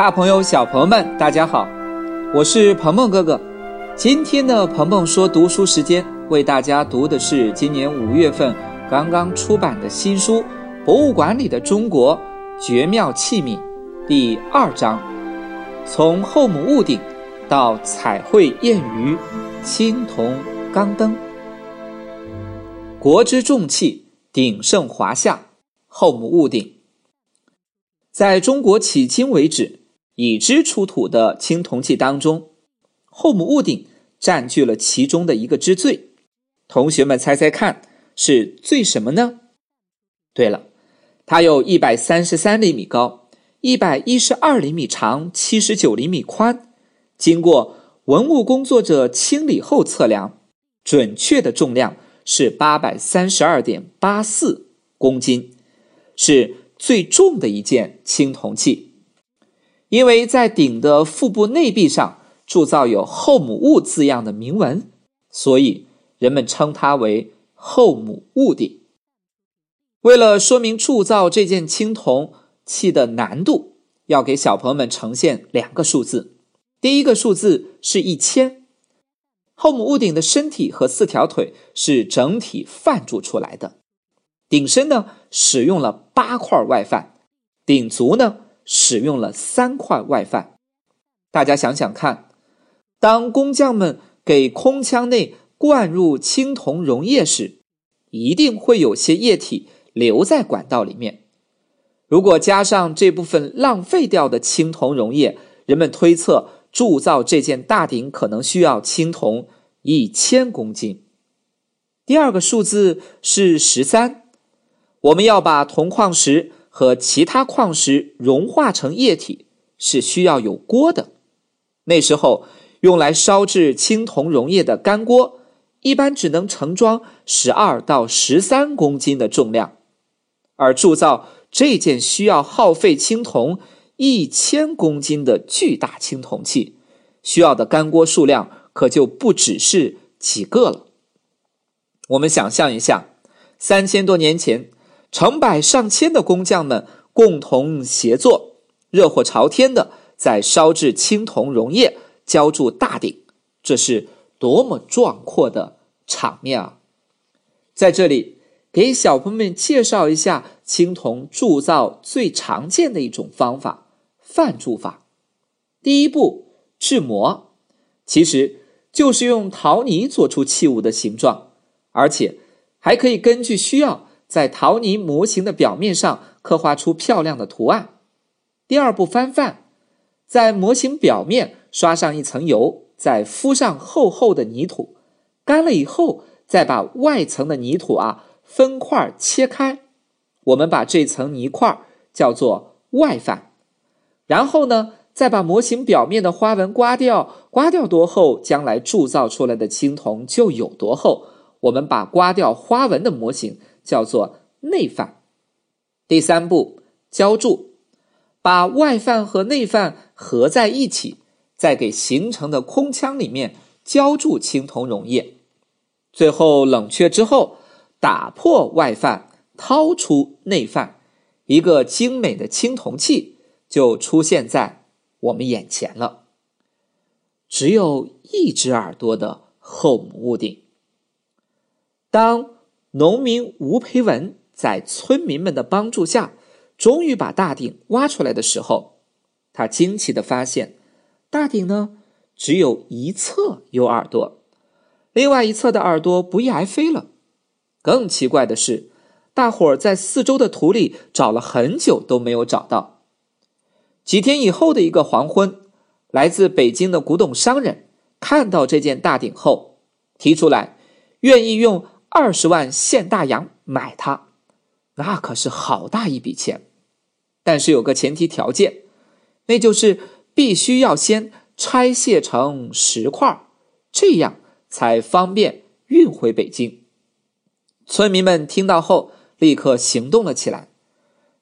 大朋友、小朋友们，大家好，我是鹏鹏哥哥。今天的鹏鹏说读书时间，为大家读的是今年五月份刚刚出版的新书《博物馆里的中国绝妙器皿》第二章，从后母戊鼎到彩绘燕鱼、青铜钢灯，国之重器鼎盛华夏，后母戊鼎。在中国迄今为止已知出土的青铜器当中，后母戊鼎占据了其中的一个之最。同学们猜猜看，是最什么呢？对了，它有一百三十三厘米高，一百一十二厘米长，七十九厘米宽。经过文物工作者清理后测量，准确的重量是八百三十二点八四公斤，是。最重的一件青铜器，因为在鼎的腹部内壁上铸造有“后母戊”字样的铭文，所以人们称它为“后母戊鼎”。为了说明铸造这件青铜器的难度，要给小朋友们呈现两个数字。第一个数字是一千，后母戊鼎的身体和四条腿是整体范铸出来的。鼎身呢，使用了八块外范；鼎足呢，使用了三块外范。大家想想看，当工匠们给空腔内灌入青铜溶液时，一定会有些液体留在管道里面。如果加上这部分浪费掉的青铜溶液，人们推测铸造这件大鼎可能需要青铜一千公斤。第二个数字是十三。我们要把铜矿石和其他矿石融化成液体，是需要有锅的。那时候用来烧制青铜溶液的干锅，一般只能盛装十二到十三公斤的重量，而铸造这件需要耗费青铜一千公斤的巨大青铜器，需要的干锅数量可就不只是几个了。我们想象一下，三千多年前。成百上千的工匠们共同协作，热火朝天的在烧制青铜溶液，浇铸大鼎，这是多么壮阔的场面啊！在这里，给小朋友们介绍一下青铜铸造最常见的一种方法——范铸法。第一步，制模，其实就是用陶泥做出器物的形状，而且还可以根据需要。在陶泥模型的表面上刻画出漂亮的图案。第二步翻范，在模型表面刷上一层油，再敷上厚厚的泥土，干了以后，再把外层的泥土啊分块切开。我们把这层泥块叫做外范。然后呢，再把模型表面的花纹刮掉，刮掉多厚，将来铸造出来的青铜就有多厚。我们把刮掉花纹的模型。叫做内范。第三步浇铸，把外范和内范合在一起，再给形成的空腔里面浇筑青铜溶液。最后冷却之后，打破外范，掏出内范，一个精美的青铜器就出现在我们眼前了。只有一只耳朵的后母屋顶，当。农民吴培文在村民们的帮助下，终于把大鼎挖出来的时候，他惊奇的发现，大鼎呢只有一侧有耳朵，另外一侧的耳朵不翼而飞了。更奇怪的是，大伙儿在四周的土里找了很久都没有找到。几天以后的一个黄昏，来自北京的古董商人看到这件大鼎后，提出来愿意用。二十万现大洋买它，那可是好大一笔钱。但是有个前提条件，那就是必须要先拆卸成石块，这样才方便运回北京。村民们听到后，立刻行动了起来，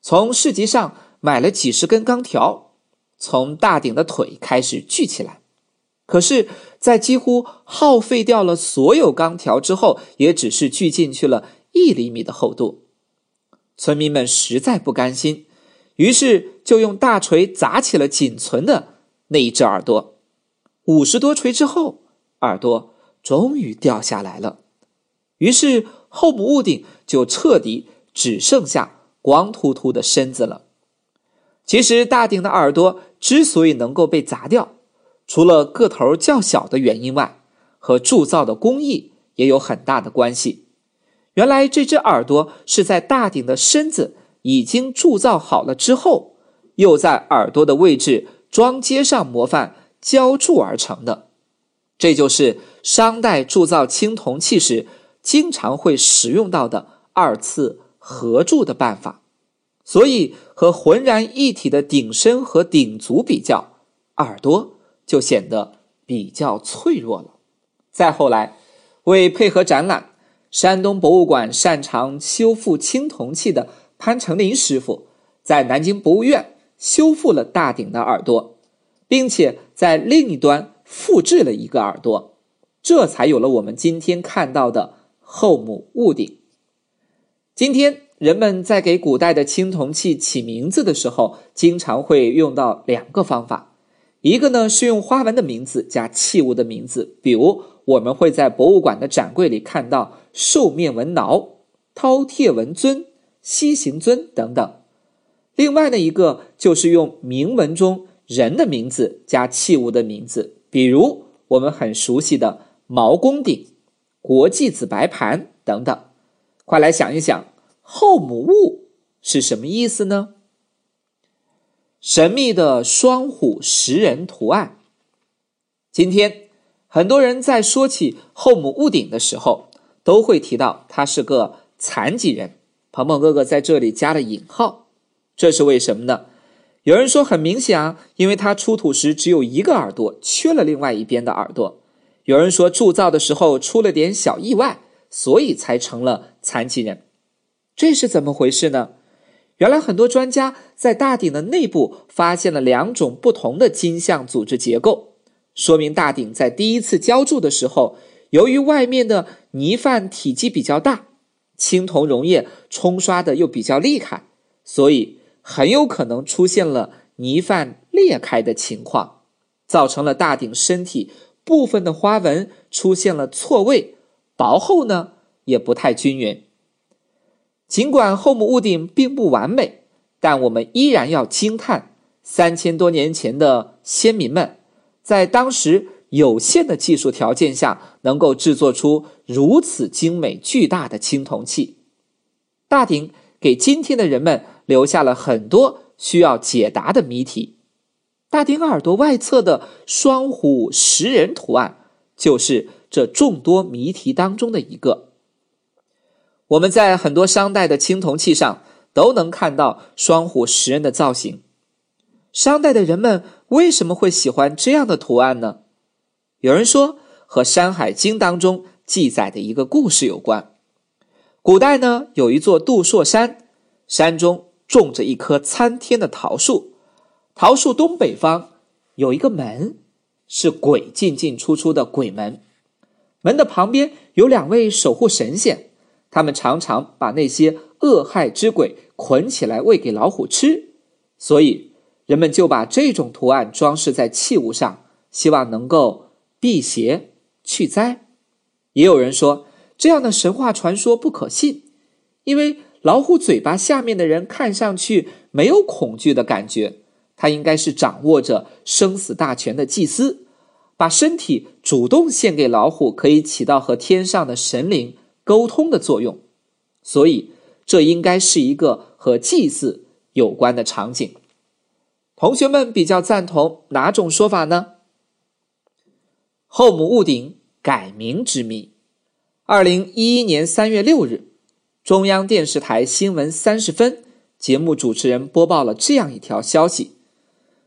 从市集上买了几十根钢条，从大鼎的腿开始锯起来。可是，在几乎耗费掉了所有钢条之后，也只是锯进去了一厘米的厚度。村民们实在不甘心，于是就用大锤砸起了仅存的那一只耳朵。五十多锤之后，耳朵终于掉下来了。于是后母屋顶就彻底只剩下光秃秃的身子了。其实大鼎的耳朵之所以能够被砸掉，除了个头较小的原因外，和铸造的工艺也有很大的关系。原来这只耳朵是在大鼎的身子已经铸造好了之后，又在耳朵的位置装接上模范浇铸而成的。这就是商代铸造青铜器时经常会使用到的二次合铸的办法。所以和浑然一体的鼎身和鼎足比较，耳朵就显得比较脆弱了。再后来，为配合展览，山东博物馆擅长修复青铜器的潘成林师傅，在南京博物院修复了大鼎的耳朵，并且在另一端复制了一个耳朵，这才有了我们今天看到的后母戊鼎。今天人们在给古代的青铜器起名字的时候，经常会用到两个方法，一个呢是用花纹的名字加器物的名字，比如。我们会在博物馆的展柜里看到兽面纹挠、饕餮纹尊、西行尊等等。另外的一个就是用铭文中人的名字加器物的名字，比如我们很熟悉的毛公鼎、国际紫白盘等等。快来想一想，后母戊是什么意思呢？神秘的双虎食人图案。今天。很多人在说起后母戊鼎的时候，都会提到他是个残疾人。鹏鹏哥哥在这里加了引号，这是为什么呢？有人说很明显啊，因为他出土时只有一个耳朵，缺了另外一边的耳朵。有人说铸造的时候出了点小意外，所以才成了残疾人。这是怎么回事呢？原来很多专家在大鼎的内部发现了两种不同的金像组织结构。说明大鼎在第一次浇铸的时候，由于外面的泥范体积比较大，青铜溶液冲刷的又比较厉害，所以很有可能出现了泥范裂开的情况，造成了大鼎身体部分的花纹出现了错位，薄厚呢也不太均匀。尽管后母戊鼎并不完美，但我们依然要惊叹三千多年前的先民们。在当时有限的技术条件下，能够制作出如此精美巨大的青铜器，大鼎给今天的人们留下了很多需要解答的谜题。大鼎耳朵外侧的双虎食人图案，就是这众多谜题当中的一个。我们在很多商代的青铜器上都能看到双虎食人的造型。商代的人们为什么会喜欢这样的图案呢？有人说和《山海经》当中记载的一个故事有关。古代呢，有一座杜朔山，山中种着一棵参天的桃树，桃树东北方有一个门，是鬼进进出出的鬼门。门的旁边有两位守护神仙，他们常常把那些恶害之鬼捆起来喂给老虎吃，所以。人们就把这种图案装饰在器物上，希望能够辟邪去灾。也有人说，这样的神话传说不可信，因为老虎嘴巴下面的人看上去没有恐惧的感觉，他应该是掌握着生死大权的祭司，把身体主动献给老虎，可以起到和天上的神灵沟通的作用。所以，这应该是一个和祭祀有关的场景。同学们比较赞同哪种说法呢？后母戊鼎改名之谜。二零一一年三月六日，中央电视台新闻三十分节目主持人播报了这样一条消息：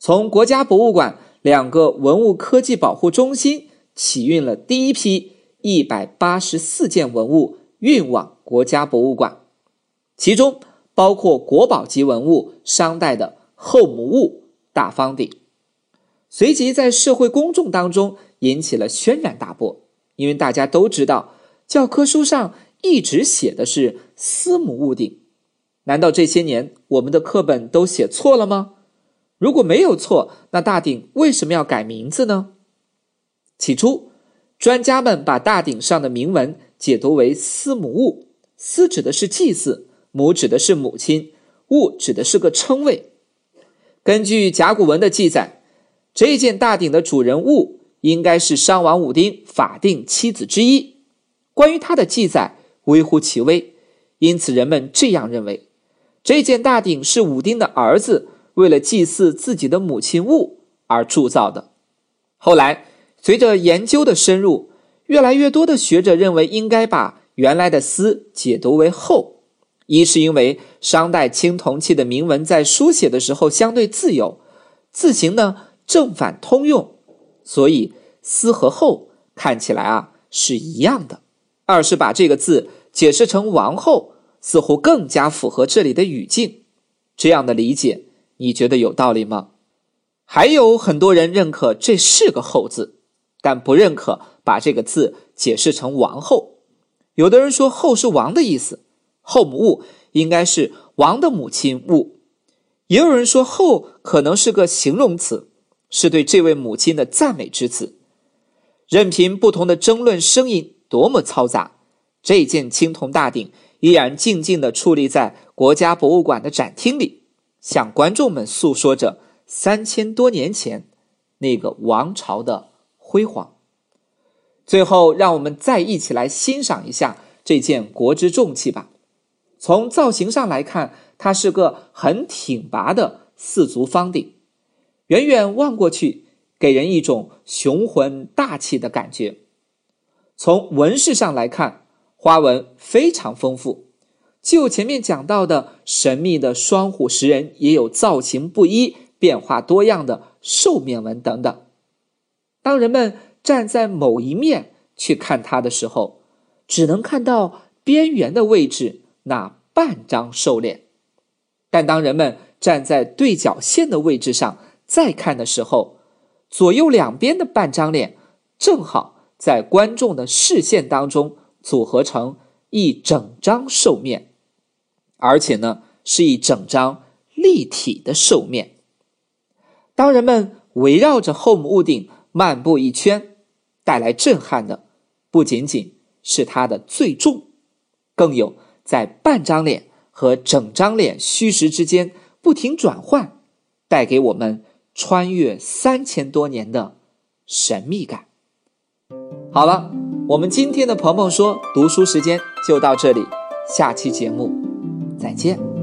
从国家博物馆两个文物科技保护中心起运了第一批一百八十四件文物，运往国家博物馆，其中包括国宝级文物商代的。后母戊大方鼎，随即在社会公众当中引起了轩然大波。因为大家都知道，教科书上一直写的是司母戊鼎，难道这些年我们的课本都写错了吗？如果没有错，那大鼎为什么要改名字呢？起初，专家们把大鼎上的铭文解读为“司母戊”，“司”指的是祭祀，“母”指的是母亲，“戊”指的是个称谓。根据甲骨文的记载，这件大鼎的主人戊应该是商王武丁法定妻子之一。关于他的记载微乎其微，因此人们这样认为：这件大鼎是武丁的儿子。为了祭祀自己的母亲戊而铸造的。后来，随着研究的深入，越来越多的学者认为应该把原来的“司”解读为“后”。一是因为商代青铜器的铭文在书写的时候相对自由，字形呢正反通用，所以“司”和“后”看起来啊是一样的。二是把这个字解释成“王后”，似乎更加符合这里的语境。这样的理解。你觉得有道理吗？还有很多人认可这是个“后”字，但不认可把这个字解释成“王后”。有的人说“后”是王的意思，后母戊应该是王的母亲戊；也有人说“后”可能是个形容词，是对这位母亲的赞美之词。任凭不同的争论声音多么嘈杂，这件青铜大鼎依然静静地矗立在国家博物馆的展厅里。向观众们诉说着三千多年前那个王朝的辉煌。最后，让我们再一起来欣赏一下这件国之重器吧。从造型上来看，它是个很挺拔的四足方鼎，远远望过去，给人一种雄浑大气的感觉。从纹饰上来看，花纹非常丰富。就前面讲到的神秘的双虎石人，也有造型不一、变化多样的兽面纹等等。当人们站在某一面去看它的时候，只能看到边缘的位置那半张兽脸；但当人们站在对角线的位置上再看的时候，左右两边的半张脸正好在观众的视线当中组合成一整张兽面。而且呢，是一整张立体的兽面。当人们围绕着后母戊鼎漫步一圈，带来震撼的不仅仅是它的最重，更有在半张脸和整张脸虚实之间不停转换，带给我们穿越三千多年的神秘感。好了，我们今天的鹏鹏说读书时间就到这里，下期节目。再见。